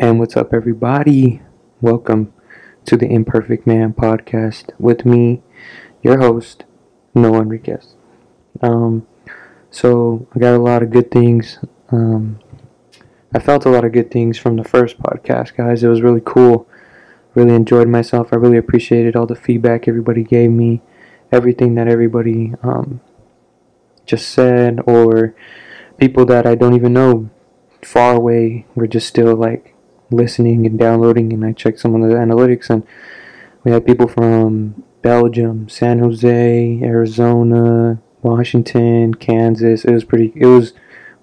And what's up, everybody? Welcome to the Imperfect Man podcast with me, your host, Noah Enriquez. Um, so I got a lot of good things. Um, I felt a lot of good things from the first podcast, guys. It was really cool. Really enjoyed myself. I really appreciated all the feedback everybody gave me, everything that everybody um, just said, or people that I don't even know far away were just still like listening and downloading. And I checked some of the analytics, and we had people from Belgium, San Jose, Arizona, Washington, Kansas. It was pretty. It was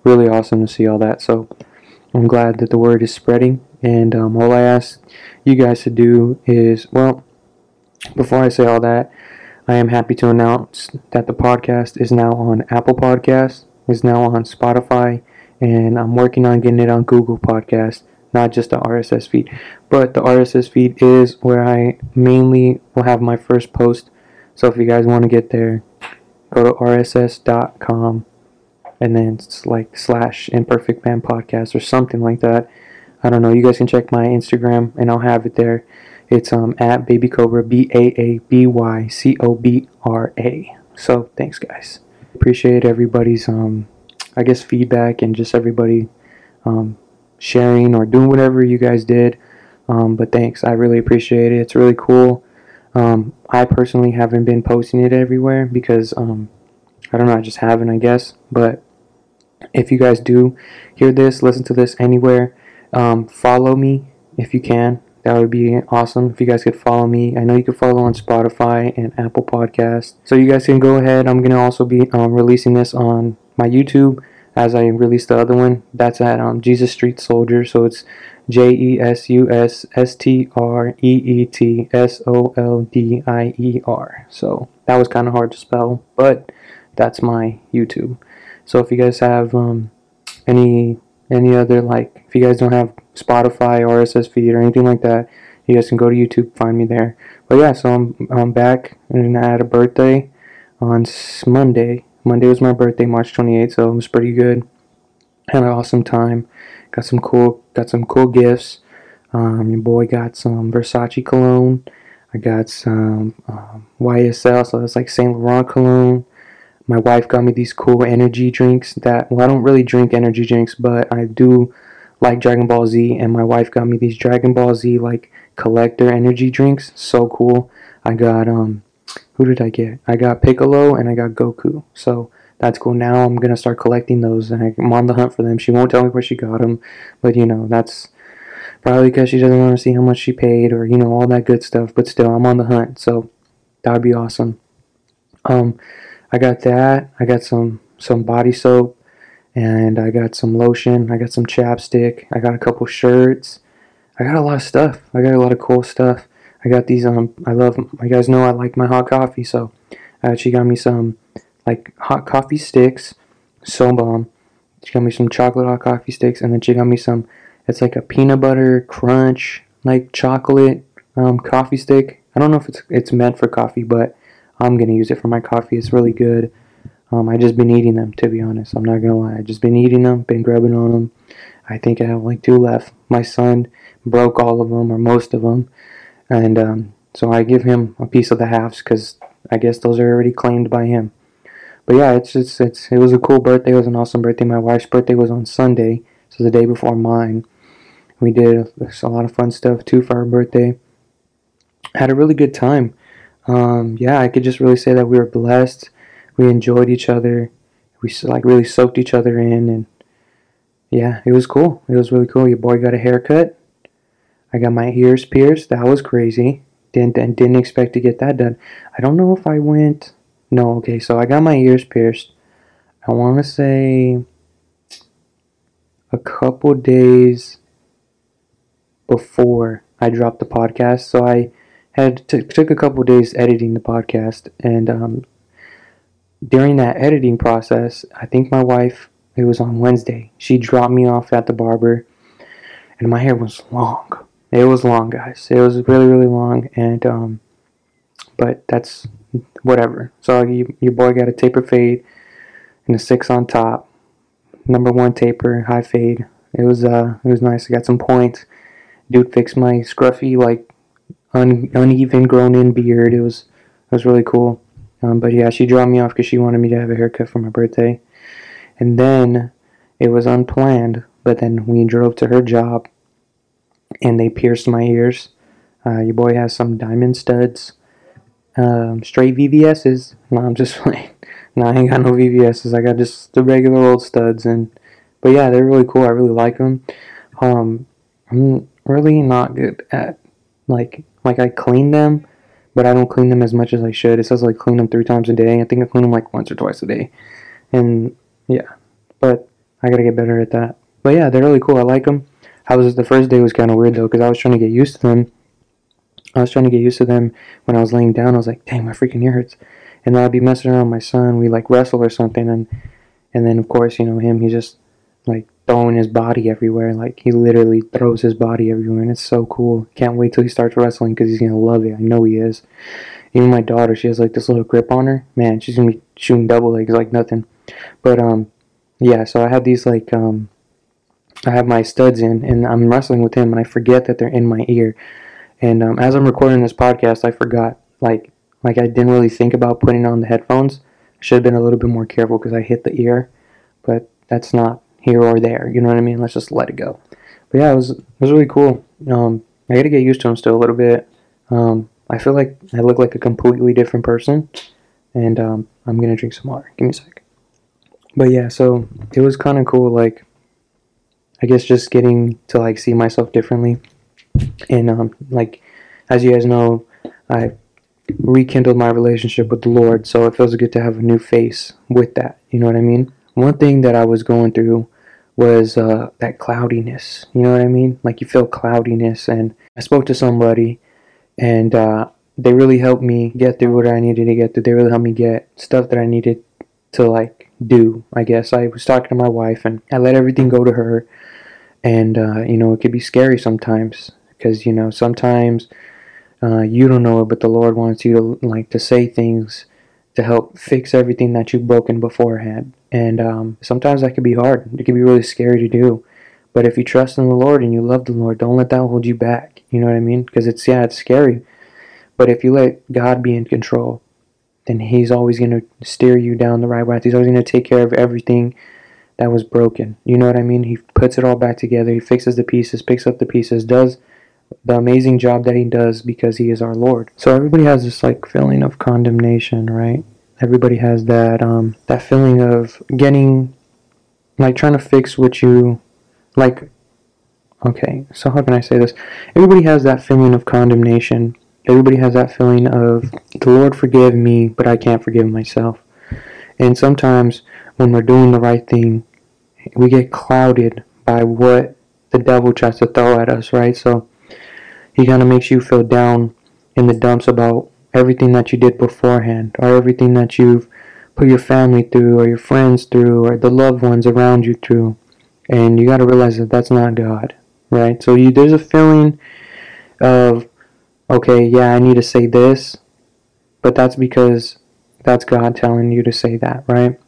really awesome to see all that. So I'm glad that the word is spreading. And um, all I ask you guys to do is, well, before I say all that, I am happy to announce that the podcast is now on Apple Podcasts, is now on Spotify, and I'm working on getting it on Google Podcast, not just the RSS feed. But the RSS feed is where I mainly will have my first post. So if you guys want to get there, go to rss.com and then it's like slash imperfect man podcast or something like that. I don't know. You guys can check my Instagram and I'll have it there. It's um at baby cobra b a a b y c o b r a. So thanks guys. Appreciate everybody's um I guess feedback and just everybody um, sharing or doing whatever you guys did. Um, but thanks, I really appreciate it. It's really cool. Um, I personally haven't been posting it everywhere because um, I don't know, I just haven't, I guess. But if you guys do hear this, listen to this anywhere, um, follow me if you can. That would be awesome if you guys could follow me. I know you can follow on Spotify and Apple Podcasts. So you guys can go ahead. I'm going to also be um, releasing this on my YouTube as I release the other one. That's at um, Jesus Street Soldier. So it's J E S U S S T R E E T S O L D I E R. So that was kind of hard to spell, but that's my YouTube. So if you guys have um, any any other like if you guys don't have Spotify or RSS feed or anything like that, you guys can go to YouTube, find me there. But yeah, so I'm I'm back and I had a birthday on Monday, Monday was my birthday, March 28th, so it was pretty good. Had an awesome time. Got some cool, got some cool gifts. Um, your boy got some Versace cologne. I got some um, YSL, so that's like Saint Laurent cologne. My wife got me these cool energy drinks that, well, I don't really drink energy drinks, but I do like Dragon Ball Z, and my wife got me these Dragon Ball Z like collector energy drinks. So cool. I got um who did I get? I got Piccolo and I got Goku. So that's cool. Now I'm gonna start collecting those, and I'm on the hunt for them. She won't tell me where she got them, but you know that's probably because she doesn't want to see how much she paid or you know all that good stuff. But still, I'm on the hunt, so that'd be awesome. Um, I got that. I got some some body soap, and I got some lotion. I got some chapstick. I got a couple shirts. I got a lot of stuff. I got a lot of cool stuff. I got these um I love you guys know I like my hot coffee so uh, she got me some like hot coffee sticks so bomb. She got me some chocolate hot coffee sticks and then she got me some it's like a peanut butter crunch like chocolate um, coffee stick. I don't know if it's it's meant for coffee but I'm gonna use it for my coffee. It's really good. Um, I just been eating them to be honest. I'm not gonna lie. I just been eating them been grubbing on them I think I have like two left. My son broke all of them or most of them and um, so I give him a piece of the halves because I guess those are already claimed by him. But yeah, it's just it's it was a cool birthday. It was an awesome birthday. My wife's birthday was on Sunday, so the day before mine. We did a lot of fun stuff too for our birthday. Had a really good time. Um, yeah, I could just really say that we were blessed. We enjoyed each other. We like really soaked each other in, and yeah, it was cool. It was really cool. Your boy got a haircut. I got my ears pierced. That was crazy. Didn't didn't expect to get that done. I don't know if I went. No, okay. So I got my ears pierced. I want to say a couple days before I dropped the podcast. So I had t- took a couple days editing the podcast, and um, during that editing process, I think my wife. It was on Wednesday. She dropped me off at the barber, and my hair was long it was long, guys. It was really, really long, and um, but that's whatever. So you, your boy got a taper fade and a six on top, number one taper, high fade. It was uh, it was nice. I got some points. dude fixed my scruffy like un- uneven grown in beard. It was it was really cool. Um, but yeah, she dropped me off because she wanted me to have a haircut for my birthday. And then it was unplanned, but then we drove to her job and they pierced my ears. Uh, your boy has some diamond studs, um, straight VVS's. No, I'm just playing. No, I ain't got no VVS's. I got just the regular old studs. And but yeah, they're really cool. I really like them. Um, I'm really not good at like like I clean them, but I don't clean them as much as I should. It says like clean them three times a day. I think I clean them like once or twice a day, and yeah, but I gotta get better at that. But yeah, they're really cool. I like them. I was the first day was kind of weird though because I was trying to get used to them. I was trying to get used to them when I was laying down. I was like, dang, my freaking ear hurts. And then I'd be messing around with my son. We like wrestle or something, and and then of course you know him. He just like throwing his body everywhere. Like he literally throws his body everywhere, and it's so cool. Can't wait till he starts wrestling because he's gonna love it. I know he is. Even my daughter, she has like this little grip on her. Man, she's gonna be shooting double legs like nothing. But um, yeah. So I have these like um, I have my studs in, and I'm wrestling with him, and I forget that they're in my ear. And um, as I'm recording this podcast, I forgot like like I didn't really think about putting on the headphones. I should have been a little bit more careful because I hit the ear, but that's not here or there. You know what I mean? Let's just let it go. But yeah, it was it was really cool. Um, I got to get used to him still a little bit. Um, I feel like I look like a completely different person, and um, I'm gonna drink some water. Give me a sec. But yeah, so it was kind of cool. Like, I guess just getting to like see myself differently, and um, like as you guys know, I rekindled my relationship with the Lord, so it feels good to have a new face with that. You know what I mean? One thing that I was going through was uh, that cloudiness. You know what I mean? Like you feel cloudiness. And I spoke to somebody, and uh, they really helped me get through what I needed to get through. They really helped me get stuff that I needed to like do. I guess I was talking to my wife, and I let everything go to her. And uh, you know, it could be scary sometimes because you know sometimes uh, you don't know it, but the Lord wants you to like to say things to help fix everything that you've broken beforehand. And um, sometimes that can be hard. It can be really scary to do. But if you trust in the Lord and you love the Lord, don't let that hold you back. You know what I mean? Because it's yeah, it's scary. But if you let God be in control, then He's always going to steer you down the right path. He's always going to take care of everything that was broken. You know what I mean? He puts it all back together. He fixes the pieces, picks up the pieces, does the amazing job that he does because he is our Lord. So everybody has this like feeling of condemnation, right? everybody has that um, that feeling of getting like trying to fix what you like okay so how can i say this everybody has that feeling of condemnation everybody has that feeling of the lord forgive me but i can't forgive myself and sometimes when we're doing the right thing. We get clouded by what the devil tries to throw at us right? So he kind of makes you feel down in the dumps about everything that you did beforehand or everything that you've put your family through or your friends through or the loved ones around you through. And you got to realize that that's not god right? So you there's a feeling of okay yeah i need to say this but that's because that's god telling you to say that right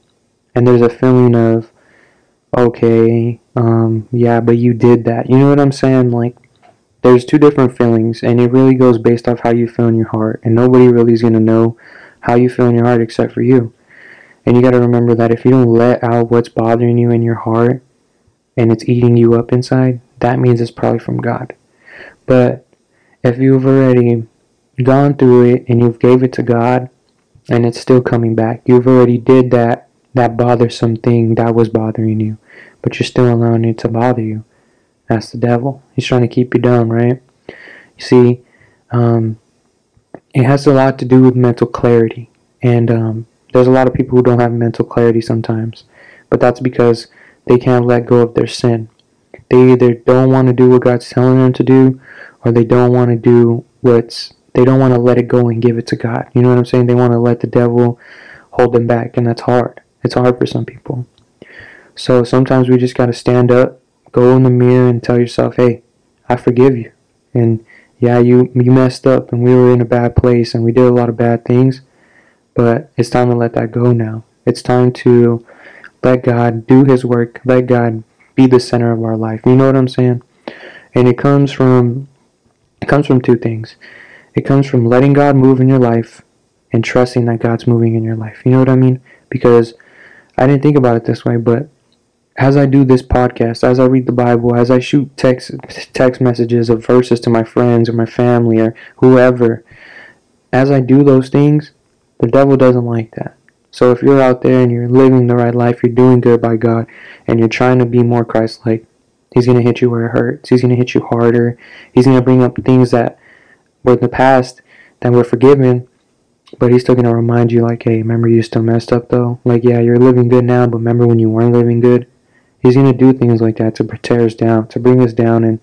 and there's a feeling of okay um yeah but you did that you know what i'm saying like there's two different feelings, and it really goes based off how you feel in your heart. And nobody really is going to know how you feel in your heart except for you. And you got to remember that if you don't let out what's bothering you in your heart and it's eating you up inside, that means it's probably from God. But if you've already gone through it and you've gave it to God and it's still coming back, you've already did that that bothersome thing that was bothering you, but you're still allowing it to bother you. That's the devil. He's trying to keep you down, right? You see, um, it has a lot to do with mental clarity. And um, there's a lot of people who don't have mental clarity sometimes. But that's because they can't let go of their sin. They either don't want to do what God's telling them to do, or they don't want to do what's they don't want to let it go and give it to God. You know what I'm saying? They want to let the devil hold them back, and that's hard. It's hard for some people. So sometimes we just got to stand up go in the mirror and tell yourself, hey, I forgive you. And yeah, you, you messed up and we were in a bad place and we did a lot of bad things, but it's time to let that go now. It's time to let God do His work, let God be the center of our life. You know what I'm saying? and it comes from it comes from two things. It comes from letting God move in your life and trusting that God's moving in your life. You know what I mean? Because I didn't think about it this way, but as I do this podcast, as I read the Bible, as I shoot text text messages of verses to my friends or my family or whoever, as I do those things, the devil doesn't like that. So if you're out there and you're living the right life, you're doing good by God, and you're trying to be more Christ-like, He's to hit you where it hurts. He's to hit you harder. He's to bring up things that were in the past that were forgiven, but he's still to remind you, like, hey, remember you still messed up, though? Like, yeah, you're living good now, but remember when you weren't living good? He's to do things like that to tear us down, to bring us down, and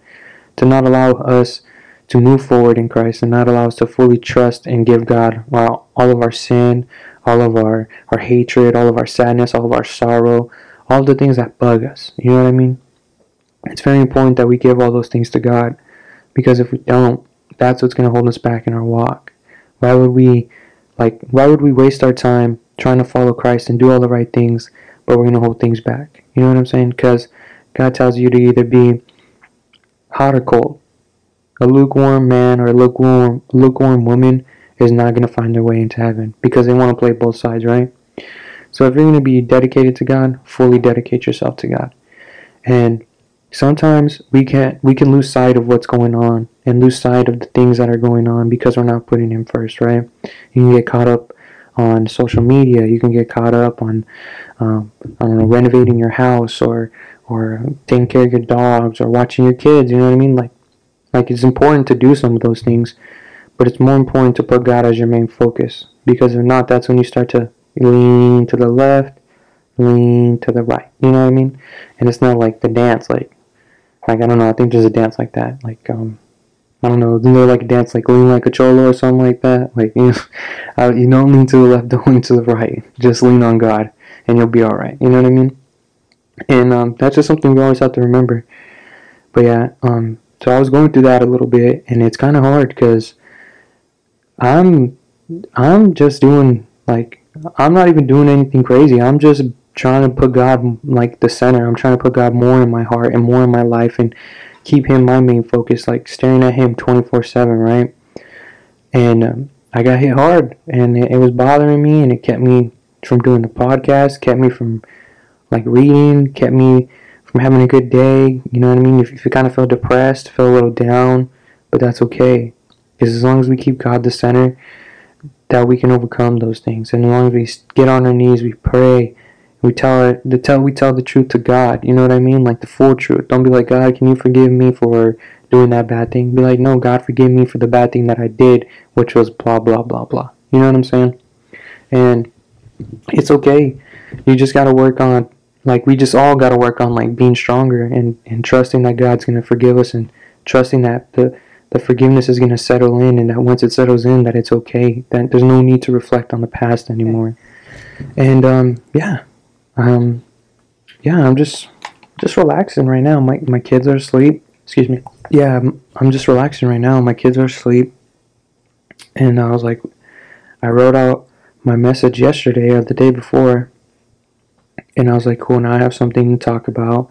to not allow us to move forward in Christ and not allow us to fully trust and give God all of our sin, all of our, our hatred, all of our sadness, all of our sorrow, all the things that bug us. You know what I mean? It's very important that we give all those things to God because if we don't, that's what's going to hold us back in our walk. Why would we like why would we waste our time trying to follow Christ and do all the right things but we're going to hold things back? You know what I'm saying? Cuz God tells you to either be hot or cold. A lukewarm man or a lukewarm lukewarm woman is not going to find their way into heaven because they want to play both sides, right? So if you're going to be dedicated to God, fully dedicate yourself to God. And sometimes we can not we can lose sight of what's going on and lose sight of the things that are going on because we're not putting him first right? You can get caught up on social media. You can get caught up on um, I don't know renovating your house or or taking care of your dogs or watching your kids you know what I mean? Like like it's important to do some of those things but it's more important to put God as your main focus because if not that's when you start to lean to the left lean to the right you know what I mean? And it's not like the dance like like I don't know, I think there's a dance like that. Like um I don't know, isn't there like dance like lean like a cholo or something like that? Like you know, you don't lean to the left, don't lean to the right. Just lean on God and you'll be alright. You know what I mean? And um that's just something we always have to remember. But yeah, um so I was going through that a little bit and it's kind of hard because I'm I'm just doing like I'm not even doing anything crazy. I'm just trying to put God like the center. I'm trying to put God more in my heart and more in my life and keep Him my main focus, like staring at Him 24 7, right? And um, I got hit hard and it, it, was bothering me and it kept me from doing the podcast, kept me from like reading, kept me from having a good day. You know what I mean? If, if you kind of feel depressed, feel a little down, but that's okay. Because as long as we keep God the center, that we can overcome those things. And as long as we get on our knees, we pray, we tell it the tell we tell the truth to God. You know what I mean? Like the full truth. Don't be like God, can you forgive me for doing that bad thing? Be like, no, God, forgive me for the bad thing that I did, which was blah blah blah blah. You know what I'm saying? And it's okay. You just gotta work on like we just all gotta work on like being stronger and and trusting that God's gonna forgive us and trusting that the the forgiveness is gonna settle in and that once it settles in that it's okay that there's no need to reflect on the past anymore. And um yeah, um, yeah, I'm just just relaxing right now. My my kids are asleep. Excuse me. Yeah, I'm, I'm just relaxing right now. My kids are asleep, and I was like, I wrote out my message yesterday or the day before, and I was like, cool. Now I have something to talk about,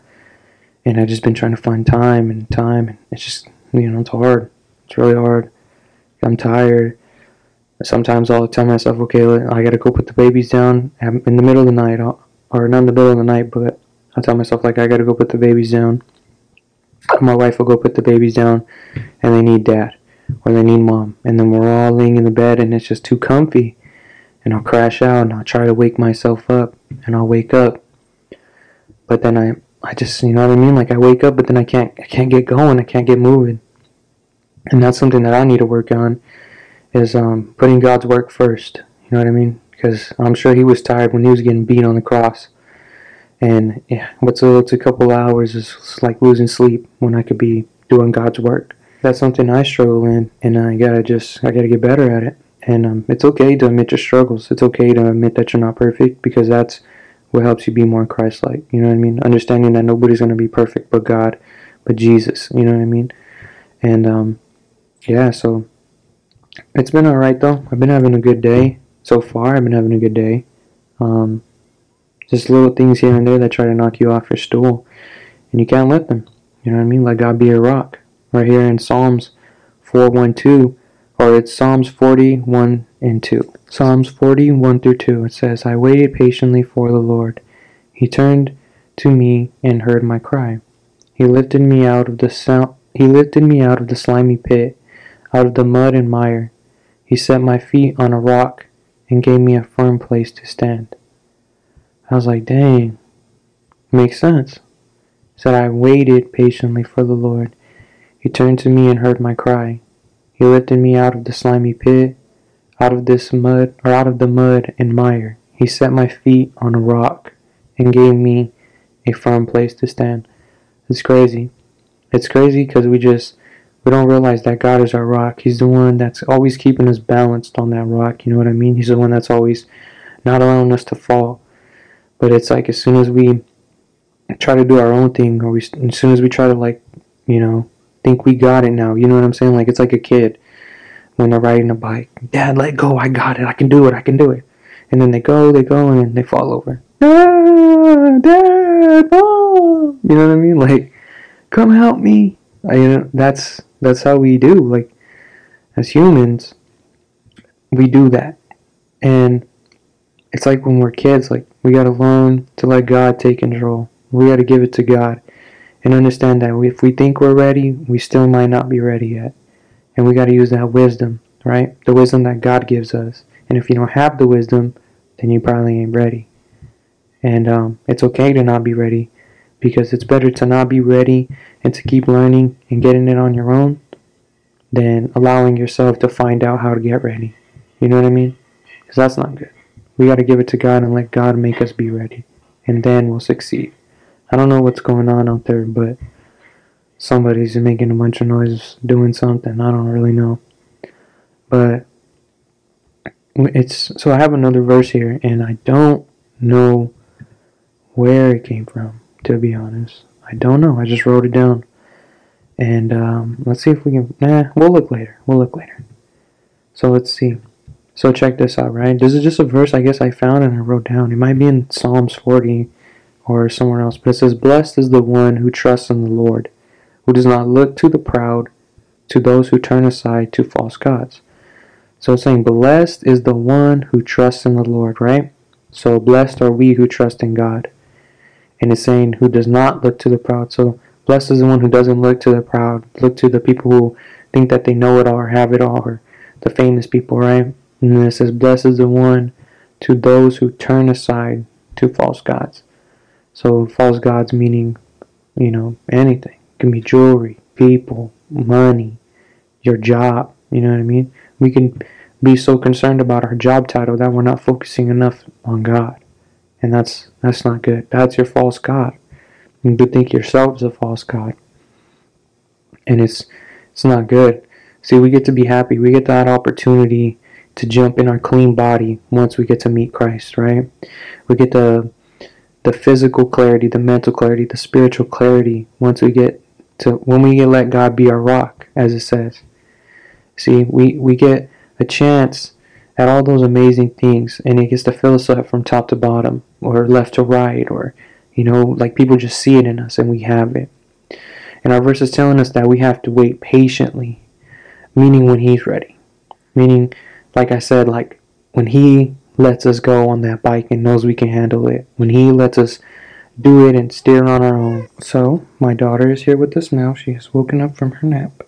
and I've just been trying to find time and time, and it's just you know it's hard. It's really hard. I'm tired. Sometimes I'll tell myself, okay, I gotta go put the babies down in the middle of the night. I'll, or not in the middle of the night, but I tell myself like I gotta go put the babies down. My wife will go put the babies down, and they need dad or they need mom, and then we're all laying in the bed and it's just too comfy, and I'll crash out and I'll try to wake myself up, and I'll wake up, but then I I just you know what I mean like I wake up, but then I can't I can't get going, I can't get moving, and that's something that I need to work on, is um putting God's work first. You know what I mean? Because I'm sure he was tired when he was getting beat on the cross. And yeah, what's a, what's a couple hours is like losing sleep when I could be doing God's work. That's something I struggle in, and I gotta just I gotta get better at it. And um, it's okay to admit your struggles. It's okay to admit that you're not perfect because that's what helps you be more Christ-like. You know what I mean? Understanding that nobody's gonna be perfect but God, but Jesus. You know what I mean? And um, yeah, so it's been alright though. I've been having a good day so far, I've been having a good day. Um, just little things here and there that try to knock you off your stool, and you can't let them. You know what I mean? Let God be your rock. right here in Psalms 412, or it's Psalms 41 and 2. Psalms 41 through 2, it says, I waited patiently for the Lord. He turned to me and heard my cry. He lifted me out of the he lifted me out of the slimy pit, out of the mud and mire. He set my feet on a rock and gave me a firm place to stand. I was like, dang, makes sense. Said I waited patiently for the Lord. He turned to me and heard my cry. He lifted me out of the slimy pit, out of this mud, or out of the mud and mire. He set my feet on a rock and gave me a firm place to stand. It's crazy. It's crazy because we just we don't realize that God is our rock. He's the one that's always keeping us balanced on that rock. You know what I mean? He's the one that's always not allowing us to fall. But it's like as soon as we try to do our own thing, or we, as soon as we try to like, you know, think we got it now. You know what I'm saying? Like it's like a kid when they're riding a bike. Dad, let go. I got it. I can do it. I can do it. And then they go, they go, and they fall over. Dad, mom. You know what I mean? Like, come help me. I, you know, that's that's how we do. Like, as humans, we do that, and it's like when we're kids. Like, we gotta learn to let God take control. We gotta give it to God and understand that if we think we're ready, we still might not be ready yet. And we got to use that wisdom, right? The wisdom that God gives us. And if you don't have the wisdom, then you probably ain't ready. And um, it's okay to not be ready because it's better to not be ready and to keep learning and getting it on your own than allowing yourself to find out how to get ready. You know what I mean? Because that's not good. We got to give it to God and let God make us be ready. And then we'll succeed. I don't know what's going on out there, but somebody's making a bunch of noise doing something. I don't really know. But it's so I have another verse here and I don't know where it came from, to be honest. I don't know. I just wrote it down. And um, let's see if we can. Nah, we'll look later. We'll look later. So let's see. So check this out, right? This is just a verse I guess I found and I wrote down. It might be in Psalms 40 or somewhere else, but it says, Blessed is the one who trusts in the Lord, who does not look to the proud, to those who turn aside to false gods. So it's saying, Blessed is the one who trusts in the Lord, right? So blessed are we who trust in God. And it's saying, Who does not look to the proud. So blessed is the one who doesn't look to the proud, look to the people who think that they know it all or have it all, or the famous people, right? And then it says, Blessed is the one to those who turn aside to false gods. So false gods meaning, you know, anything. It can be jewelry, people, money, your job. You know what I mean? We can be so concerned about our job title that we're not focusing enough on God. And that's that's not good. That's your false God. You think yourself is a false God. And it's it's not good. See, we get to be happy. We get that opportunity to jump in our clean body once we get to meet Christ, right? We get to the physical clarity, the mental clarity, the spiritual clarity once we get to when we get let God be our rock, as it says. See, we, we get a chance at all those amazing things and it gets to fill us up from top to bottom or left to right or you know, like people just see it in us and we have it. And our verse is telling us that we have to wait patiently, meaning when he's ready. Meaning, like I said, like when he lets us go on that bike and knows we can handle it. When he lets us do it and steer on our own. So, my daughter is here with us now. She has woken up from her nap.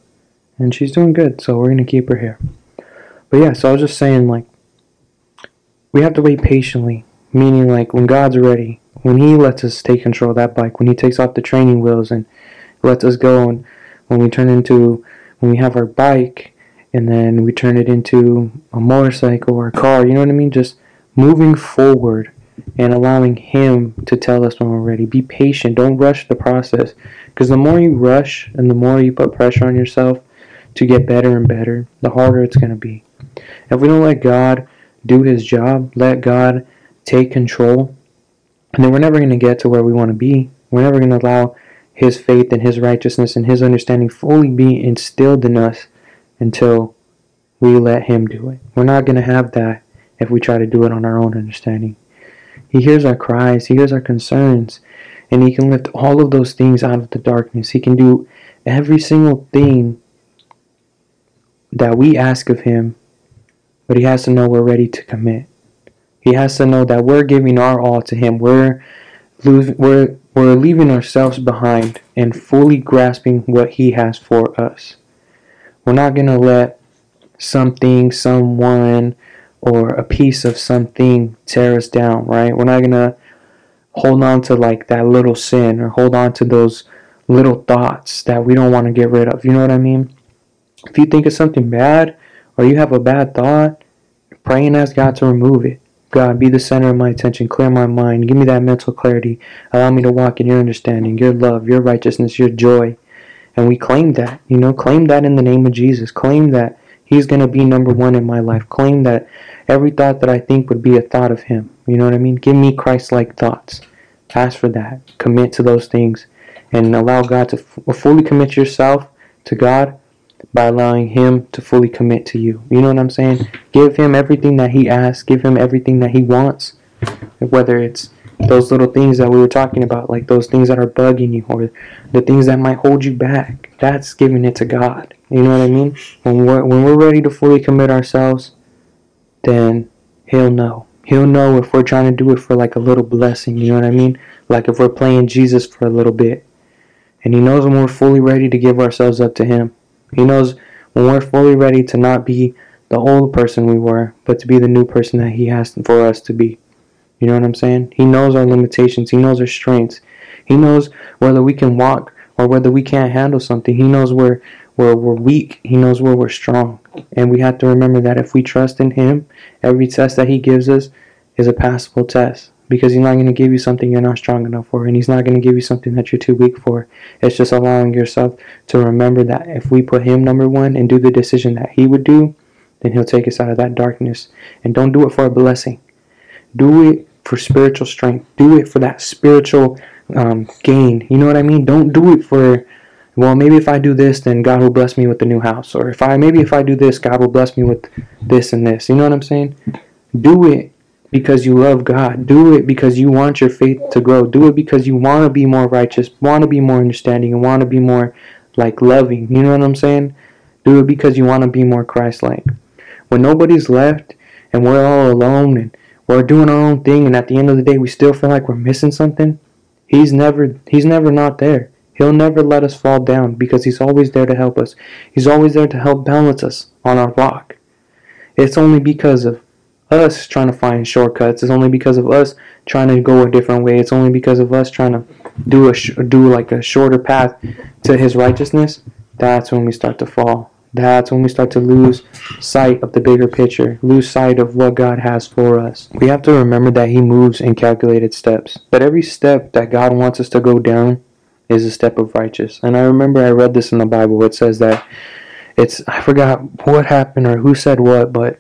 And she's doing good, so we're going to keep her here. But yeah, so I was just saying, like, we have to wait patiently. Meaning, like, when God's ready, when He lets us take control of that bike, when He takes off the training wheels and lets us go, and when we turn into, when we have our bike and then we turn it into a motorcycle or a car. You know what I mean? Just moving forward and allowing Him to tell us when we're ready. Be patient. Don't rush the process. Because the more you rush and the more you put pressure on yourself to get better and better, the harder it's going to be. If we don't let God do His job, let God take control, and then we're never going to get to where we want to be. We're never going to allow His faith and His righteousness and His understanding fully be instilled in us until we let Him do it. We're not going to have that if we try to do it on our own understanding. He hears our cries, He hears our concerns, and He can lift all of those things out of the darkness. He can do every single thing that we ask of Him, but He has to know we're ready to commit. He has to know that we're giving our all to Him. We're we're we're leaving ourselves behind and fully grasping what He has for us. We're not gonna let something, someone, or a piece of something tear us down, right? We're not gonna hold on to like that little sin or hold on to those little thoughts that we don't want to get rid of. You know what I mean? If you think of something bad or you have a bad thought, pray and ask God to remove it. God, be the center of my attention, clear my mind, give me that mental clarity, allow me to walk in your understanding, your love, your righteousness, your joy. And we claim that, you know, claim that in the name of Jesus. Claim that He's going to be number one in my life. Claim that every thought that I think would be a thought of Him. You know what I mean? Give me Christ like thoughts. Ask for that. Commit to those things and allow God to f- fully commit yourself to God by allowing Him to fully commit to you. You know what I'm saying? Give Him everything that He asks, give Him everything that He wants, whether it's those little things that we were talking about, like those things that are bugging you or the things that might hold you back. That's giving it to God. You know what I mean? When we're, when we're ready to fully commit ourselves, then He'll know. He'll know if we're trying to do it for like a little blessing. You know what I mean? Like if we're playing Jesus for a little bit. And He knows when we're fully ready to give ourselves up to Him. He knows when we're fully ready to not be the old person we were, but to be the new person that He has for us to be. You know what I'm saying? He knows our limitations. He knows our strengths. He knows whether we can walk or whether we can't handle something. He knows where where we're weak. He knows where we're strong. And we have to remember that if we trust in Him, every test that He gives us is a passable test. Because He's not going to give you something you're not strong enough for, and He's not going to give you something that you're too weak for. It's just allowing yourself to remember that if we put Him number one and do the decision that He would do, then He'll take us out of that darkness. And don't do it for a blessing, do it for spiritual strength, do it for that spiritual um, gain. You know what I mean? Don't do it for well, maybe if I do this, then God will bless me with the new house. Or if I maybe if I do this, God will bless me with this and this. You know what I'm saying? Do it because you love God. Do it because you want your faith to grow. Do it because you want to be more righteous, want to be more understanding, and want to be more like loving. You know what I'm saying? Do it because you want to be more Christ-like. When nobody's left and we're all alone and we're doing our own thing, and at the end of the day we still feel like we're missing something, He's never He's never not there. He'll never let us fall down because He's always there to help us. He's always there to help balance us on our rock. It's only because of us trying to find shortcuts. It's only because of us trying to go a different way. It's only because of us trying to do a sh- do like a shorter path to His righteousness. That's when we start to fall. That's when we start to lose sight of the bigger picture, lose sight of what God has for us. We have to remember that He moves in calculated steps. That every step that God wants us to go down is a step of righteous. And I remember I read this in the Bible. It says that it's I forgot what happened or who said what, but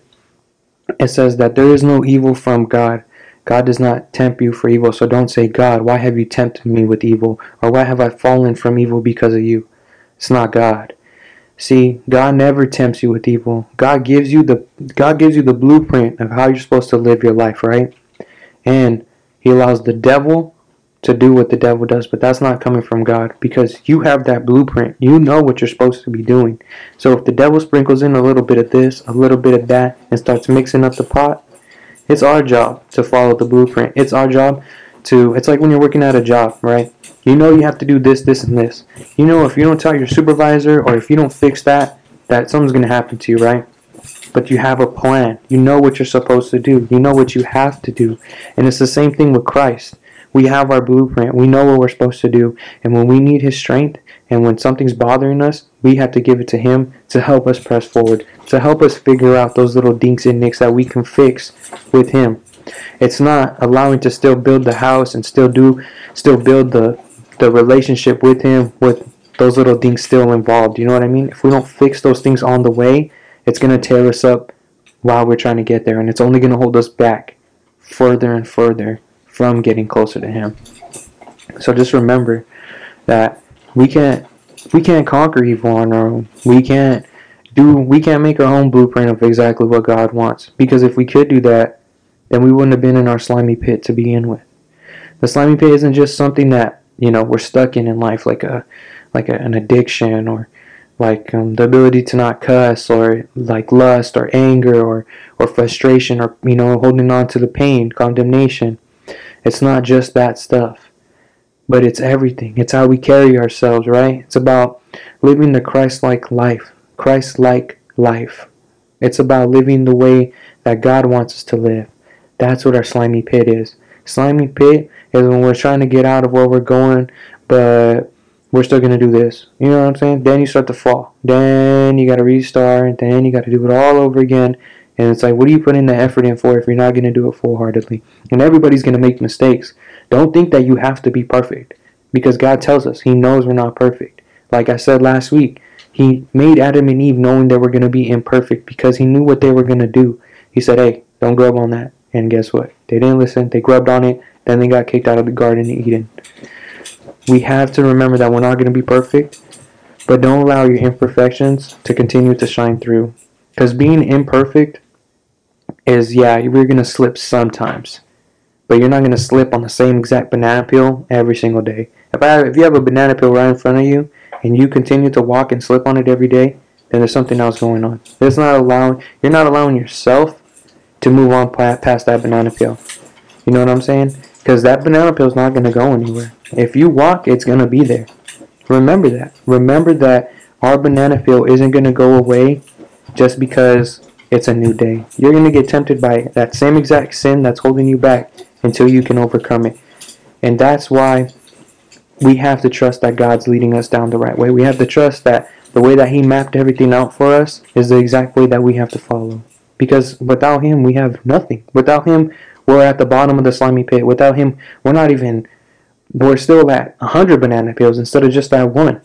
it says that there is no evil from God. God does not tempt you for evil. So don't say, God, why have you tempted me with evil? Or why have I fallen from evil because of you? It's not God. See, God never tempts you with evil. God gives you the God gives you the blueprint of how you're supposed to live your life, right? And he allows the devil to do what the devil does, but that's not coming from God because you have that blueprint. You know what you're supposed to be doing. So if the devil sprinkles in a little bit of this, a little bit of that, and starts mixing up the pot, it's our job to follow the blueprint. It's our job to, it's like when you're working at a job, right? You know you have to do this, this, and this. You know if you don't tell your supervisor or if you don't fix that, that something's going to happen to you, right? But you have a plan. You know what you're supposed to do. You know what you have to do. And it's the same thing with Christ. We have our blueprint. We know what we're supposed to do. And when we need His strength and when something's bothering us, we have to give it to Him to help us press forward, to help us figure out those little dinks and nicks that we can fix with Him. It's not allowing to still build the house and still do, still build the, the relationship with Him with those little things still involved. You know what I mean? If we don't fix those things on the way, it's going to tear us up while we're trying to get there. And it's only going to hold us back further and further from getting closer to Him. So just remember that we can't we can't conquer evil on our own. We can't do we can't make our own blueprint of exactly what God wants. Because if we could do that, then we wouldn't have been in our slimy pit to begin with. The slimy pit isn't just something that, you know, we're stuck in in life like a like a, an addiction or like um, the ability to not cuss or like lust or anger or or frustration or you know holding on to the pain condemnation it's not just that stuff but it's everything it's how we carry ourselves right it's about living the christ-like life christ-like life it's about living the way that god wants us to live that's what our slimy pit is slimy pit is when we're trying to get out of where we're going but we're still gonna do this. You know what I'm saying? Then you start to fall. Then you gotta restart. Then you gotta do it all over again. And it's like, what are you putting the effort in for if you're not gonna do it full heartedly? And everybody's gonna make mistakes. Don't think that you have to be perfect. Because God tells us He knows we're not perfect. Like I said last week, He made Adam and Eve knowing they were gonna be imperfect because He knew what they were gonna do. He said, Hey, don't grub on that. And guess what? They didn't listen, they grubbed on it, then they got kicked out of the Garden of Eden we have to remember that we're not going to be perfect, but don't allow your imperfections to continue to shine through. Because being imperfect is, yeah, we're going to slip sometimes, but you're not going to slip on the same exact banana peel every single day. If, I, if you have a banana peel right in front of you and you continue to walk and slip on it every day, then there's something else going on. It's not allowing, you're not allowing yourself to move on past that banana peel. You know what I'm saying? Because that banana peel is not going to go anywhere. If you walk, it's going to be there. Remember that. Remember that our banana peel isn't going to go away just because it's a new day. You're going to get tempted by that same exact sin that's holding you back until you can overcome it. And that's why we have to trust that God's leading us down the right way. We have to trust that the way that He mapped everything out for us is the exact way that we have to follow. Because without Him, we have nothing. Without Him, we're at the bottom of the slimy pit. Without him, we're not even, we're still at 100 banana peels instead of just that one.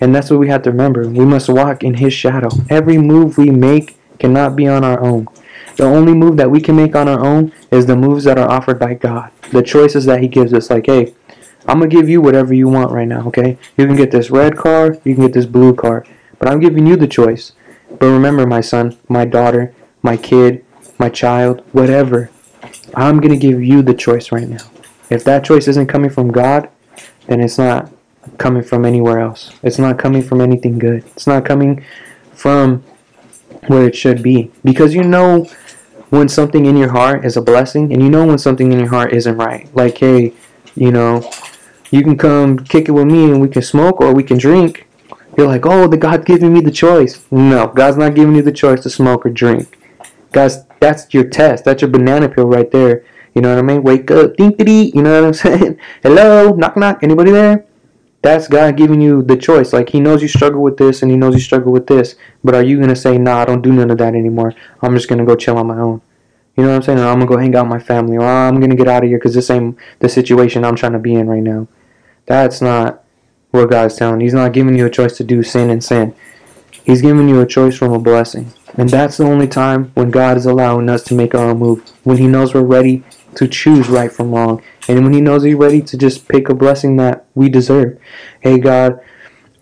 And that's what we have to remember. We must walk in his shadow. Every move we make cannot be on our own. The only move that we can make on our own is the moves that are offered by God. The choices that he gives us. Like, hey, I'm going to give you whatever you want right now, okay? You can get this red car, you can get this blue car. But I'm giving you the choice. But remember, my son, my daughter, my kid, my child, whatever. I'm going to give you the choice right now. If that choice isn't coming from God, then it's not coming from anywhere else. It's not coming from anything good. It's not coming from where it should be. Because you know when something in your heart is a blessing, and you know when something in your heart isn't right. Like, hey, you know, you can come kick it with me and we can smoke or we can drink. You're like, oh, the God giving me the choice. No, God's not giving you the choice to smoke or drink. God's that's your test. That's your banana peel right there. You know what I mean? Wake up, ding ding. You know what I'm saying? Hello, knock knock. Anybody there? That's God giving you the choice. Like He knows you struggle with this, and He knows you struggle with this. But are you gonna say, Nah, I don't do none of that anymore. I'm just gonna go chill on my own. You know what I'm saying? Or I'm gonna go hang out with my family, or I'm gonna get out of here because this ain't the situation I'm trying to be in right now. That's not what God's telling. He's not giving you a choice to do sin and sin. He's giving you a choice from a blessing. And that's the only time when God is allowing us to make our own move. When He knows we're ready to choose right from wrong. And when He knows we're ready to just pick a blessing that we deserve. Hey, God,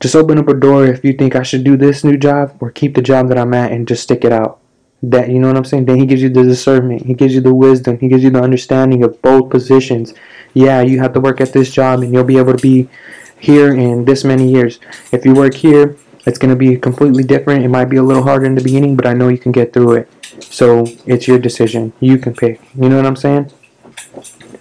just open up a door if you think I should do this new job or keep the job that I'm at and just stick it out. That you know what I'm saying? Then he gives you the discernment, he gives you the wisdom, he gives you the understanding of both positions. Yeah, you have to work at this job and you'll be able to be here in this many years. If you work here, it's going to be completely different. It might be a little harder in the beginning, but I know you can get through it. So it's your decision. You can pick. You know what I'm saying?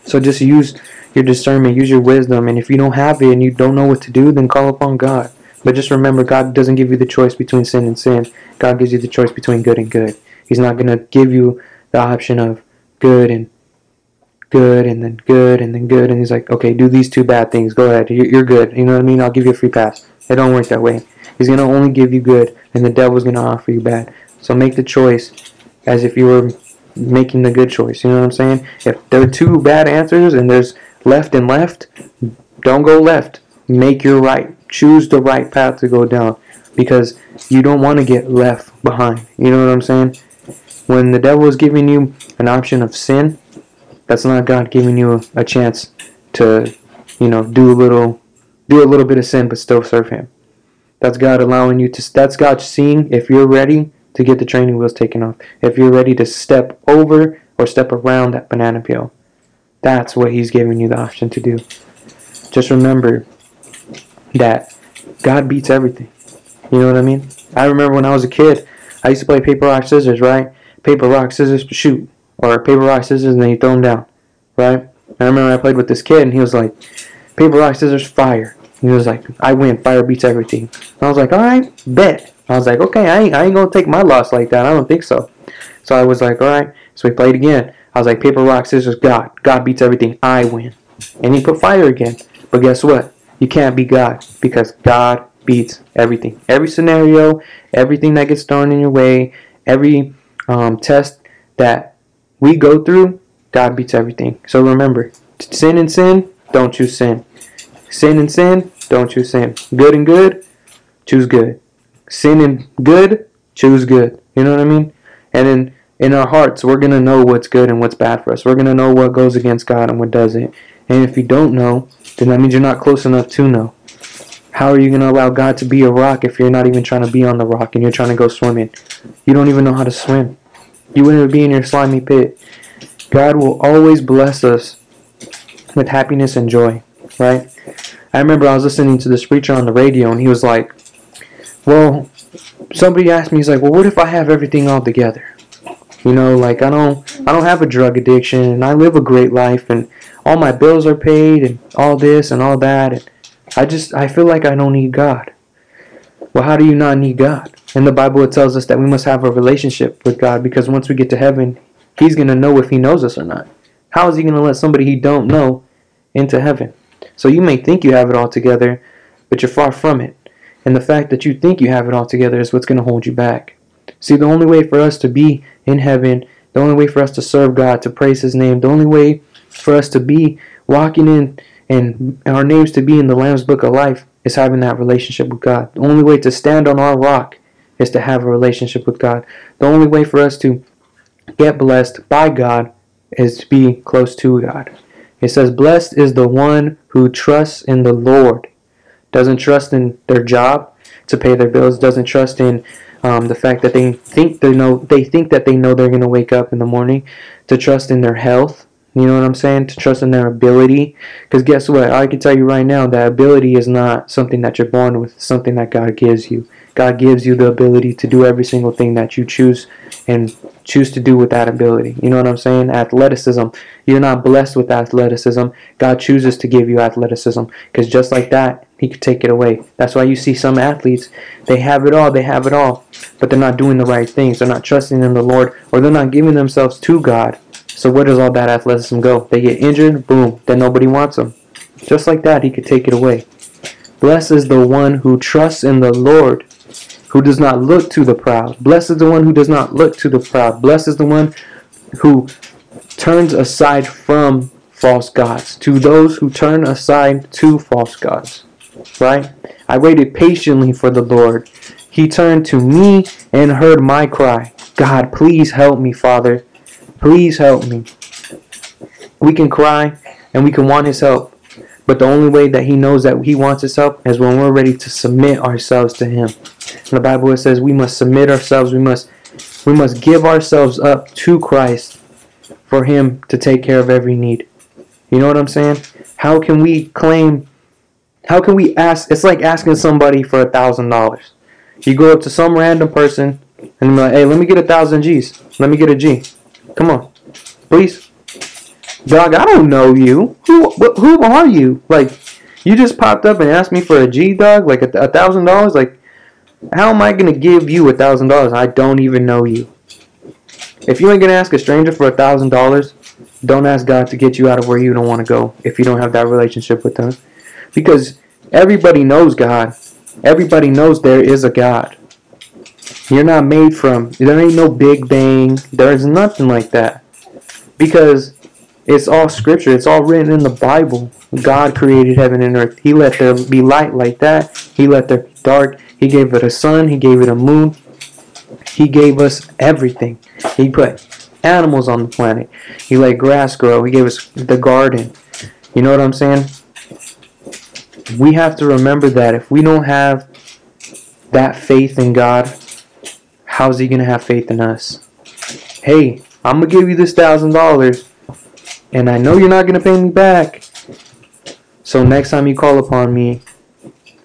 So just use your discernment, use your wisdom, and if you don't have it and you don't know what to do, then call upon God. But just remember, God doesn't give you the choice between sin and sin. God gives you the choice between good and good. He's not going to give you the option of good and good and then good and then good. And He's like, okay, do these two bad things. Go ahead. You're good. You know what I mean? I'll give you a free pass. It don't work that way. He's going to only give you good, and the devil's going to offer you bad. So make the choice as if you were making the good choice. You know what I'm saying? If there are two bad answers and there's left and left, don't go left. Make your right. Choose the right path to go down because you don't want to get left behind. You know what I'm saying? When the devil is giving you an option of sin, that's not God giving you a chance to, you know, do a little do a little bit of sin but still serve him. That's God allowing you to, that's God seeing if you're ready to get the training wheels taken off. If you're ready to step over or step around that banana peel. That's what He's giving you the option to do. Just remember that God beats everything. You know what I mean? I remember when I was a kid, I used to play paper, rock, scissors, right? Paper, rock, scissors, shoot. Or paper, rock, scissors, and then you throw them down, right? I remember I played with this kid, and he was like, paper, rock, scissors, fire. He was like, I win, fire beats everything. And I was like, all right, bet. I was like, okay, I ain't, I ain't gonna take my loss like that. I don't think so. So I was like, all right. So we played again. I was like, paper, rock, scissors, God. God beats everything. I win. And he put fire again. But guess what? You can't be God because God beats everything. Every scenario, everything that gets thrown in your way, every um, test that we go through, God beats everything. So remember, sin and sin, don't choose sin. Sin and sin, don't choose sin. Good and good, choose good. Sin and good, choose good. You know what I mean? And then in our hearts, we're to know what's good and what's bad for us. We're to know what goes against God and what doesn't. And if you don't know, then that means you're not close enough to know. How are you to allow God to be a rock if you're not even trying to be on the rock and you're trying to go swimming? You don't even know how to swim. You wouldn't be in your slimy pit. God will always bless us with happiness and joy, right? I remember I was listening to this preacher on the radio and he was like, well, somebody asked me, he's like, well, what if I have everything all together? You know, like I don't, I don't have a drug addiction and I live a great life and all my bills are paid and all this and all that. And I just, I feel like I don't need God. Well, how do you not need God? In the Bible, it tells us that we must have a relationship with God because once we get to heaven, He's to know if He knows us or not. How is He to let somebody He don't know into heaven? So you may think you have it all together, but you're far from it. And the fact that you think you have it all together is what's going to hold you back. See, the only way for us to be in heaven, the only way for us to serve God, to praise His name, the only way for us to be walking in and our names to be in the Lamb's Book of Life is having that relationship with God. The only way to stand on our rock is to have a relationship with God. The only way for us to get blessed by God is to be close to God. It says, Blessed is the one who trusts in the Lord. Doesn't trust in their job to pay their bills, doesn't trust in um, the fact that they think they know they think that they know they're to wake up in the morning, to trust in their health, you know what I'm saying? To trust in their ability. Because guess what? I can tell you right now that ability is not something that you're born with, it's something that God gives you. God gives you the ability to do every single thing that you choose and choose to do with that ability. You know what I'm saying? Athleticism. You're not blessed with athleticism. God chooses to give you athleticism. Because just like that, He could take it away. That's why you see some athletes, they have it all, they have it all, but they're not doing the right things. They're not trusting in the Lord, or they're not giving themselves to God. So where does all that athleticism go? They get injured, boom, then nobody wants them. Just like that, he could take it away. Blessed is the one who trusts in the Lord, who does not look to the proud. Blessed is the one who does not look to the proud. Blessed is the one who turns aside from false gods. To those who turn aside to false gods. Right? I waited patiently for the Lord. He turned to me and heard my cry. God, please help me, Father. Please help me. We can cry and we can want his help. But the only way that he knows that he wants his help is when we're ready to submit ourselves to him. The Bible says we must submit ourselves, we must we must give ourselves up to Christ for him to take care of every need. You know what I'm saying? How can we claim how can we ask it's like asking somebody for a thousand dollars. You go up to some random person and be like, hey, let me get a thousand G's. Let me get a G. Come on, please. Dog, I don't know you. Who who are you? Like, you just popped up and asked me for a G, dog, like a thousand dollars. Like, how am I gonna give you a thousand dollars? I don't even know you. If you ain't gonna ask a stranger for a thousand dollars, don't ask God to get you out of where you don't want to go. If you don't have that relationship with Him, because everybody knows God. Everybody knows there is a God. You're not made from, there ain't no Big Bang. There's nothing like that. Because it's all scripture. It's all written in the Bible. God created heaven and earth. He let there be light like that. He let there be dark. He gave it a sun. He gave it a moon. He gave us everything. He put animals on the planet. He let grass grow. He gave us the garden. You know what I'm saying? We have to remember that if we don't have that faith in God, how's he going to have faith in us? Hey, I'm going to give you this thousand dollars, and I know you're not going to pay me back. So next time you call upon me,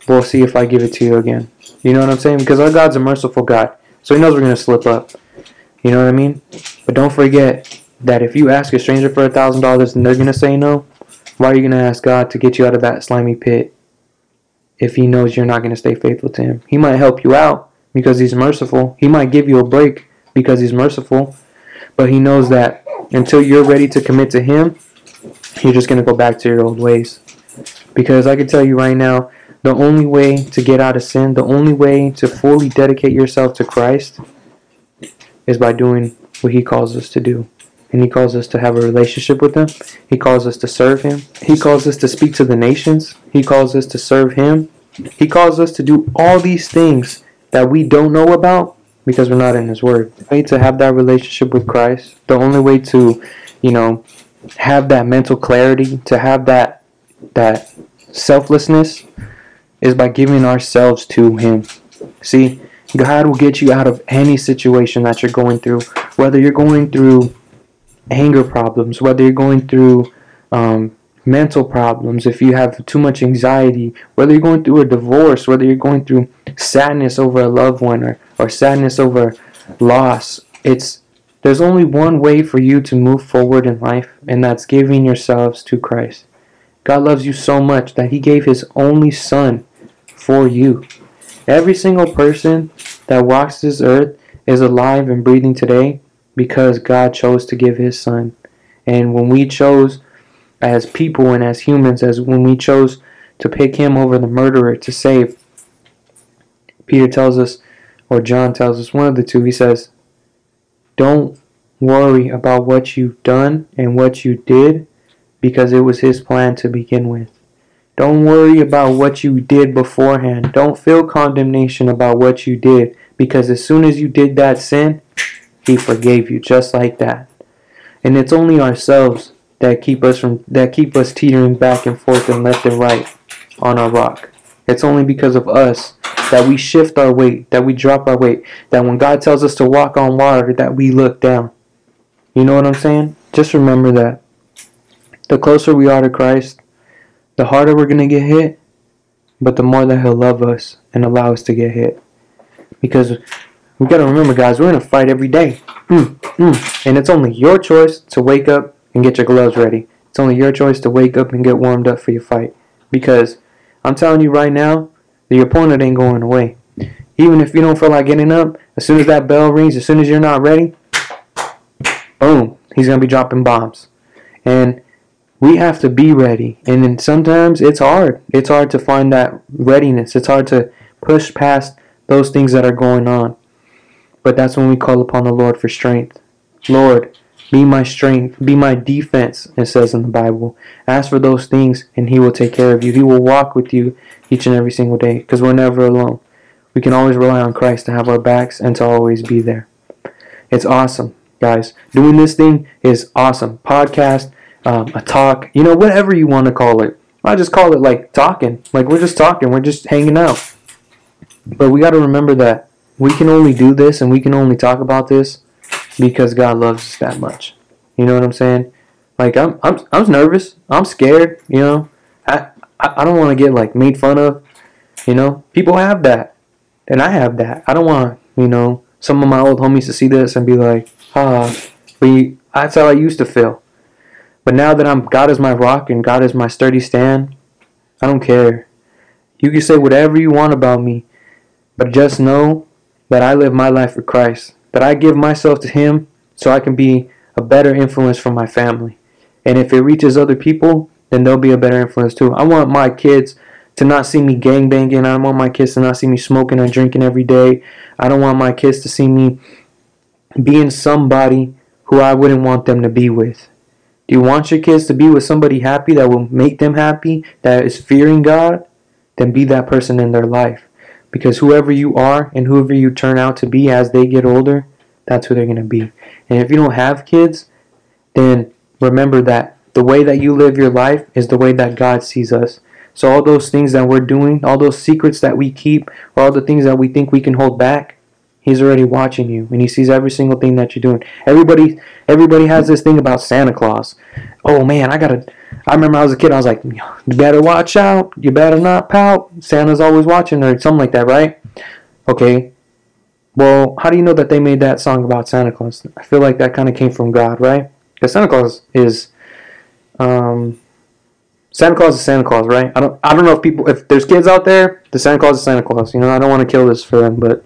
we'll see if I give it to you again. You know what I'm saying? Because our God's a merciful God. So he knows we're going to slip up. You know what I mean? But don't forget that if you ask a stranger for a thousand dollars and they're going to say no, why are you going to ask God to get you out of that slimy pit if he knows you're not going to stay faithful to him? He might help you out because he's merciful. He might give you a break because he's merciful. But he knows that until you're ready to commit to him, you're just going to go back to your old ways. Because I can tell you right now, the only way to get out of sin, the only way to fully dedicate yourself to Christ is by doing what He calls us to do. And He calls us to have a relationship with Him. He calls us to serve Him. He calls us to speak to the nations. He calls us to serve Him. He calls us to do all these things that we don't know about because we're not in His Word. The way to have that relationship with Christ, the only way to, you know, have that mental clarity, to have that that selflessness is by giving ourselves to Him. See, God will get you out of any situation that you're going through, whether you're going through anger problems, whether you're going through um, mental problems, if you have too much anxiety, whether you're going through a divorce, whether you're going through sadness over a loved one or, or sadness over loss. It's there's only one way for you to move forward in life, and that's giving yourselves to Christ. God loves you so much that He gave His only Son for you. Every single person that walks this earth is alive and breathing today because God chose to give His Son. And when we chose, as people and as humans, as when we chose to pick Him over the murderer to save, Peter tells us, or John tells us, one of the two, he says, Don't worry about what you've done and what you did because it was His plan to begin with. Don't worry about what you did beforehand. Don't feel condemnation about what you did because as soon as you did that sin, he forgave you just like that. And it's only ourselves that keep us from that keep us teetering back and forth and left and right on our rock. It's only because of us that we shift our weight, that we drop our weight, that when God tells us to walk on water, that we look down. You know what I'm saying? Just remember that. The closer we are to Christ, the harder we're going to get hit, but the more that He'll love us and allow us to get hit. Because we got to remember, guys, we're in a fight every day. Mm, mm. And it's only your choice to wake up and get your gloves ready. It's only your choice to wake up and get warmed up for your fight. Because I'm telling you right now, the opponent ain't going away. Even if you don't feel like getting up, as soon as that bell rings, as soon as you're not ready, boom, he's going to be dropping bombs. And we have to be ready. And then sometimes it's hard. It's hard to find that readiness. It's hard to push past those things that are going on. But that's when we call upon the Lord for strength. Lord, be my strength, be my defense, it says in the Bible. Ask for those things and He will take care of you. He will walk with you each and every single day because we're never alone. We can always rely on Christ to have our backs and to always be there. It's awesome, guys. Doing this thing is awesome. Podcast, um, a talk, you know, whatever you want to call it. I just call it like talking. Like we're just talking, we're just hanging out. But we got to remember that we can only do this and we can only talk about this because God loves us that much. You know what I'm saying? Like I'm, I'm, I'm nervous. I'm scared. You know, I, I, don't want to get like made fun of. You know, people have that, and I have that. I don't want, you know, some of my old homies to see this and be like, ah, but that's how I used to feel. But now that I'm God is my rock and God is my sturdy stand, I don't care. You can say whatever you want about me, but just know that I live my life for Christ, that I give myself to Him so I can be a better influence for my family. And if it reaches other people, then they'll be a better influence too. I want my kids to not see me gang banging. I want my kids to not see me smoking or drinking every day. I don't want my kids to see me being somebody who I wouldn't want them to be with. Do you want your kids to be with somebody happy that will make them happy, that is fearing God? Then be that person in their life. Because whoever you are and whoever you turn out to be as they get older, that's who they're going to be. And if you don't have kids, then remember that the way that you live your life is the way that God sees us. So all those things that we're doing, all those secrets that we keep, or all the things that we think we can hold back, He's already watching you and he sees every single thing that you're doing. Everybody everybody has this thing about Santa Claus. oh man, I gotta. I remember I was a kid. I was like, you better watch out. You better not pout. Santa's always watching, or something like that, right? Okay. Well, how do you know that they made that song about Santa Claus? I feel like that kind of came from God, right? Because Santa Claus is, um, Santa Claus is Santa Claus, right? I don't, I don't know if people, if there's kids out there, the Santa Claus is Santa Claus. You know, I don't want to kill this for them, but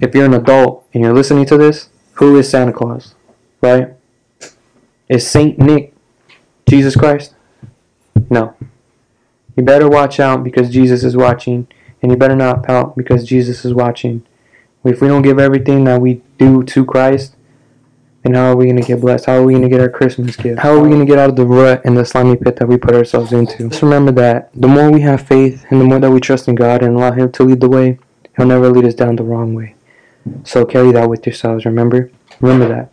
if you're an adult and you're listening to this, who is Santa Claus, right? Is Saint Nick Jesus Christ? No. You better watch out because Jesus is watching, and you better not pout because Jesus is watching. If we don't give everything that we do to Christ, then how are we going to get blessed? How are we going to get our Christmas gift? How are we going to get out of the rut and the slimy pit that we put ourselves into? Just remember that the more we have faith and the more that we trust in God and allow Him to lead the way, He'll never lead us down the wrong way. So carry that with yourselves, remember? Remember that.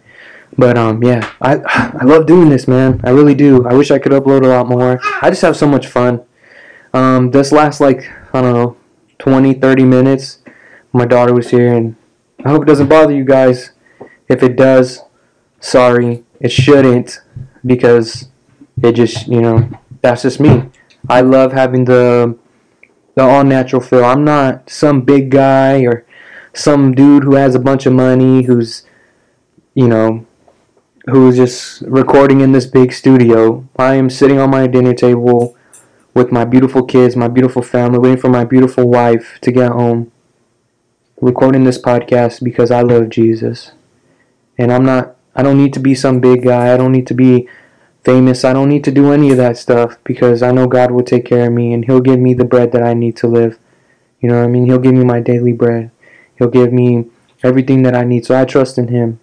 But um, yeah, I I love doing this, man. I really do. I wish I could upload a lot more. I just have so much fun. Um, this last like I don't know, 20, 30 minutes. My daughter was here, and I hope it doesn't bother you guys. If it does, sorry. It shouldn't, because it just you know that's just me. I love having the the all natural feel. I'm not some big guy or some dude who has a bunch of money who's you know who's just recording in this big studio. I am sitting on my dinner table with my beautiful kids, my beautiful family, waiting for my beautiful wife to get home, recording this podcast because I love Jesus. And I'm not, I don't need to be some big guy. I don't need to be famous. I don't need to do any of that stuff because I know God will take care of me and He'll give me the bread that I need to live. You know what I mean? He'll give me my daily bread. He'll give me everything that I need. So I trust in Him.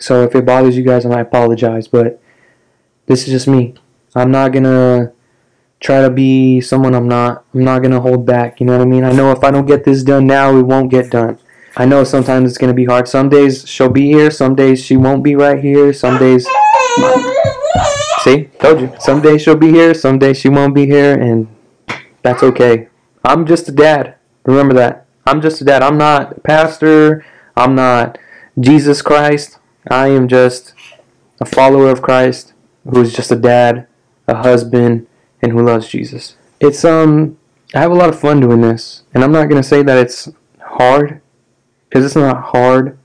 So if it bothers you guys, I apologize, but this is just me. I'm not gonna try to be someone I'm not. I'm not gonna hold back. You know what I mean? I know if I don't get this done now, it won't get done. I know sometimes it's gonna be hard. Some days she'll be here. Some days she won't be right here. Some days. See, told you. Some days she'll be here. Some days she won't be here, and that's okay. I'm just a dad. Remember that. I'm just a dad. I'm not a pastor. I'm not Jesus Christ. I am just a follower of Christ who's just a dad, a husband, and who loves Jesus. It's um I have a lot of fun doing this, and I'm not going to say that it's hard because it's not hard.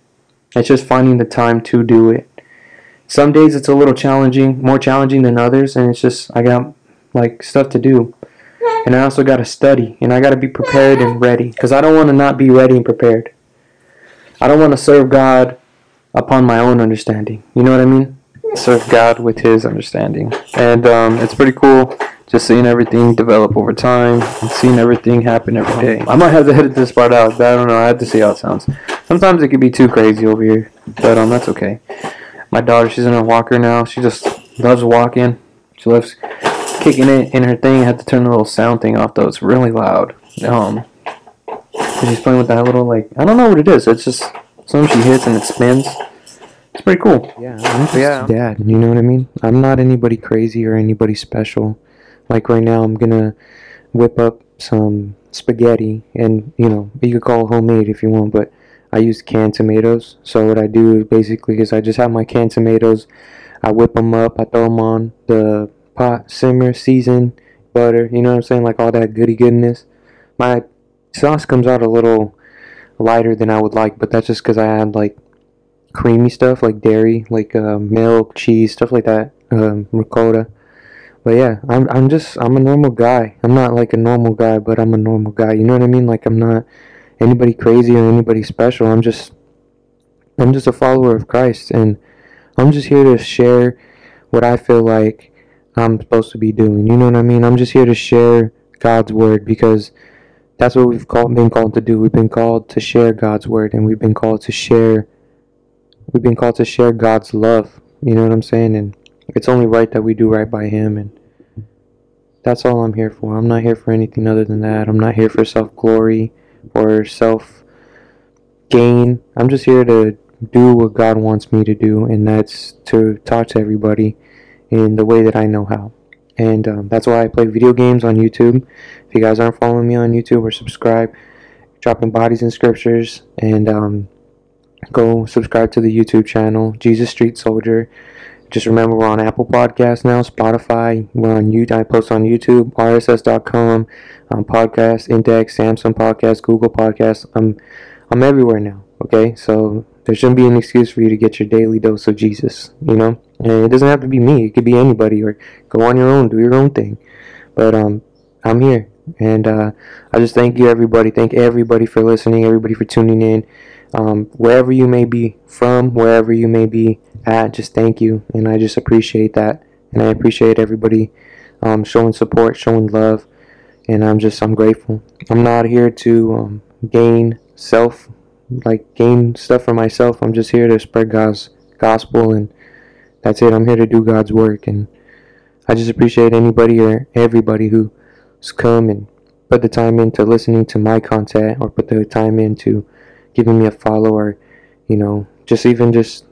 It's just finding the time to do it. Some days it's a little challenging, more challenging than others, and it's just I got like stuff to do. And I also got to study, and I got to be prepared and ready because I don't want to not be ready and prepared. I don't want to serve God upon my own understanding. You know what I mean? Serve God with His understanding, and um, it's pretty cool just seeing everything develop over time and seeing everything happen every day. I might have to edit this part out, I don't know. I have to see how it sounds. Sometimes it can be too crazy over here, but um, that's okay. My daughter, she's in a walker now. She just loves walking. She loves kicking it in her thing. I had to turn the little sound thing off though. It's really loud. Um, she's playing with that little like I don't know what it is. It's just something she hits and it spins. It's pretty cool. Yeah, I'm just yeah. dad. You know what I mean? I'm not anybody crazy or anybody special. Like right now, I'm gonna whip up some spaghetti, and you know, you could call it homemade if you want, but I use canned tomatoes. So what I do basically is I just have my canned tomatoes. I whip them up. I throw them on the pot, simmer, season, butter. You know what I'm saying? Like all that goody goodness. My sauce comes out a little lighter than I would like, but that's just because I add like creamy stuff like dairy, like uh, milk, cheese, stuff like that, um, ricotta. But yeah, I'm I'm just I'm a normal guy. I'm not like a normal guy, but I'm a normal guy. You know what I mean? Like I'm not anybody crazy or anybody special. I'm just I'm just a follower of Christ, and I'm just here to share what I feel like I'm supposed to be doing. You know what I mean? I'm just here to share God's word because that's what we've called, been called to do. We've been called to share God's word, and we've been called to share. We've been called to share God's love. You know what I'm saying? And it's only right that we do right by Him, and that's all I'm here for. I'm not here for anything other than that. I'm not here for self glory or self gain. I'm just here to do what God wants me to do, and that's to talk to everybody in the way that I know how and um, that's why I play video games on YouTube. If you guys aren't following me on YouTube or subscribe, dropping bodies and scriptures, and um, go subscribe to the YouTube channel Jesus Street Soldier. Just remember we're on Apple Podcasts now, Spotify, we're on YouTube, I post on YouTube, RSS.com, um, Podcast, Index, Samsung Podcast, Google Podcasts. I'm, I'm everywhere now, okay? So there shouldn't be an excuse for you to get your daily dose of Jesus, you know? And it doesn't have to be me, it could be anybody, or go on your own, do your own thing. But um, I'm here. And uh, I just thank you, everybody. Thank everybody for listening, everybody for tuning in. Um, wherever you may be from, wherever you may be at, just thank you. And I just appreciate that. And I appreciate everybody um, showing support, showing love. And I'm just, I'm grateful. I'm not here to um, gain self, like gain stuff for myself. I'm just here to spread God's gospel. And that's it. I'm here to do God's work. And I just appreciate anybody or everybody who's come and put the time into listening to my content or put the time into giving me a follow or you know just even just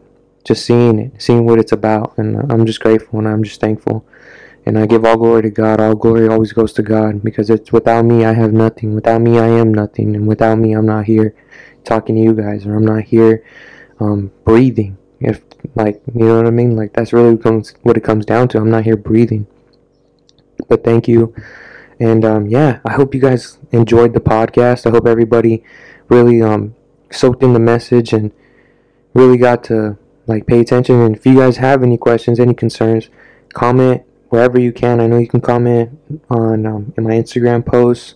just seeing it seeing what it's about. And i'm just grateful and i'm just thankful. And i give all glory to god. All glory always goes to god because it's without me i have nothing. Without me i am nothing. And without me i'm not here talking to you guys or i'm not here um, breathing. If like you know what i mean? Like that's really what it comes down to. I'm not here breathing. But thank you. And um, yeah i hope you guys enjoyed the podcast. I hope everybody really um, soaked in the message and really got to like pay attention. And if you guys have any questions, any concerns, comment wherever you can. I know you can comment on um, in my Instagram posts.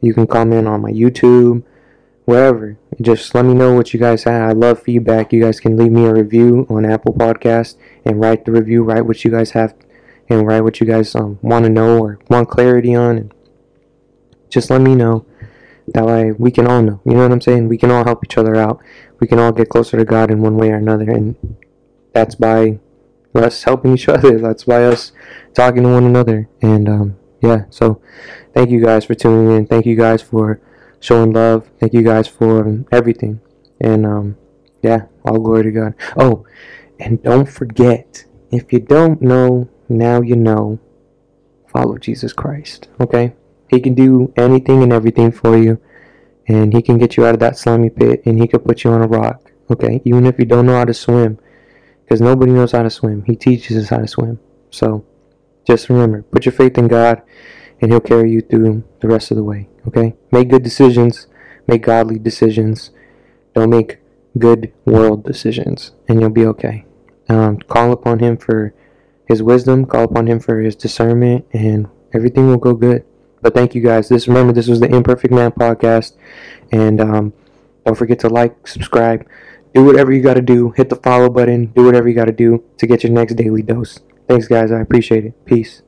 You can comment on my YouTube, wherever. Just let me know what you guys have. I love feedback. You guys can leave me a review on Apple Podcast and write the review. Write what you guys have and write what you guys um, want to know or want clarity on. Just let me know. That way we can all know. You know what I'm saying? We can all help each other out. We can all get closer to God in one way or another. And that's by us helping each other. That's by us talking to one another. And um, yeah, so thank you guys for tuning in. Thank you guys for showing love. Thank you guys for everything. And um, yeah, all glory to God. Oh, and don't forget, if you don't know, now you know, follow Jesus Christ. Okay? He can do anything and everything for you. And he can get you out of that slimy pit and he can put you on a rock. Okay? Even if you don't know how to swim. Because nobody knows how to swim. He teaches us how to swim. So just remember, put your faith in God and he'll carry you through the rest of the way. Okay? Make good decisions. Make godly decisions. Don't make good world decisions. And you'll be okay. Um, call upon him for his wisdom. Call upon him for his discernment. And everything will go good. But thank you guys. This remember this was the Imperfect Man podcast, and um, don't forget to like, subscribe, do whatever you got to do. Hit the follow button. Do whatever you got to do to get your next daily dose. Thanks, guys. I appreciate it. Peace.